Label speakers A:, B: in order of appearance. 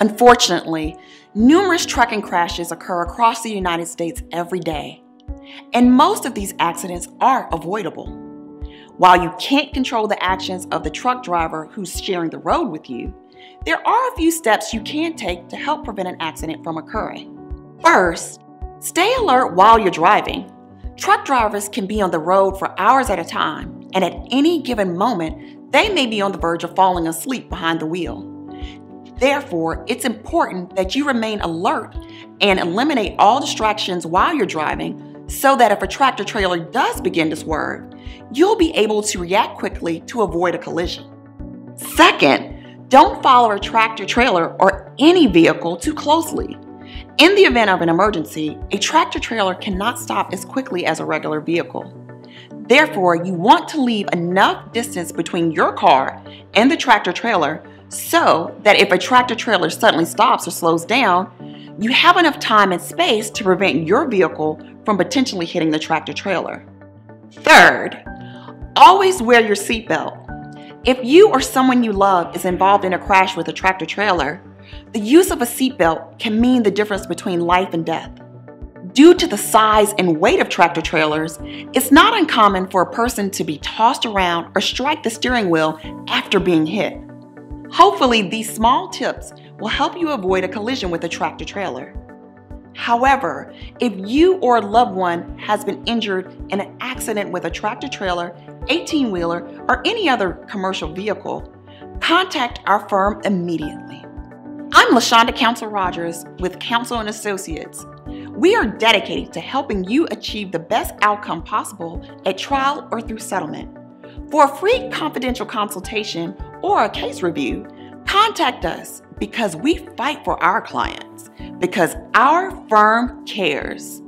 A: Unfortunately, numerous trucking crashes occur across the United States every day, and most of these accidents are avoidable. While you can't control the actions of the truck driver who's sharing the road with you, there are a few steps you can take to help prevent an accident from occurring. First, stay alert while you're driving. Truck drivers can be on the road for hours at a time, and at any given moment, they may be on the verge of falling asleep behind the wheel. Therefore, it's important that you remain alert and eliminate all distractions while you're driving so that if a tractor trailer does begin to swerve, you'll be able to react quickly to avoid a collision. Second, don't follow a tractor trailer or any vehicle too closely. In the event of an emergency, a tractor trailer cannot stop as quickly as a regular vehicle. Therefore, you want to leave enough distance between your car and the tractor trailer so that if a tractor trailer suddenly stops or slows down, you have enough time and space to prevent your vehicle from potentially hitting the tractor trailer. Third, always wear your seatbelt. If you or someone you love is involved in a crash with a tractor trailer, the use of a seatbelt can mean the difference between life and death. Due to the size and weight of tractor trailers, it's not uncommon for a person to be tossed around or strike the steering wheel after being hit. Hopefully, these small tips will help you avoid a collision with a tractor trailer. However, if you or a loved one has been injured in an accident with a tractor trailer, 18 wheeler, or any other commercial vehicle, contact our firm immediately. I'm LaShonda Council Rogers with Council and Associates. We are dedicated to helping you achieve the best outcome possible at trial or through settlement. For a free confidential consultation or a case review, contact us because we fight for our clients, because our firm cares.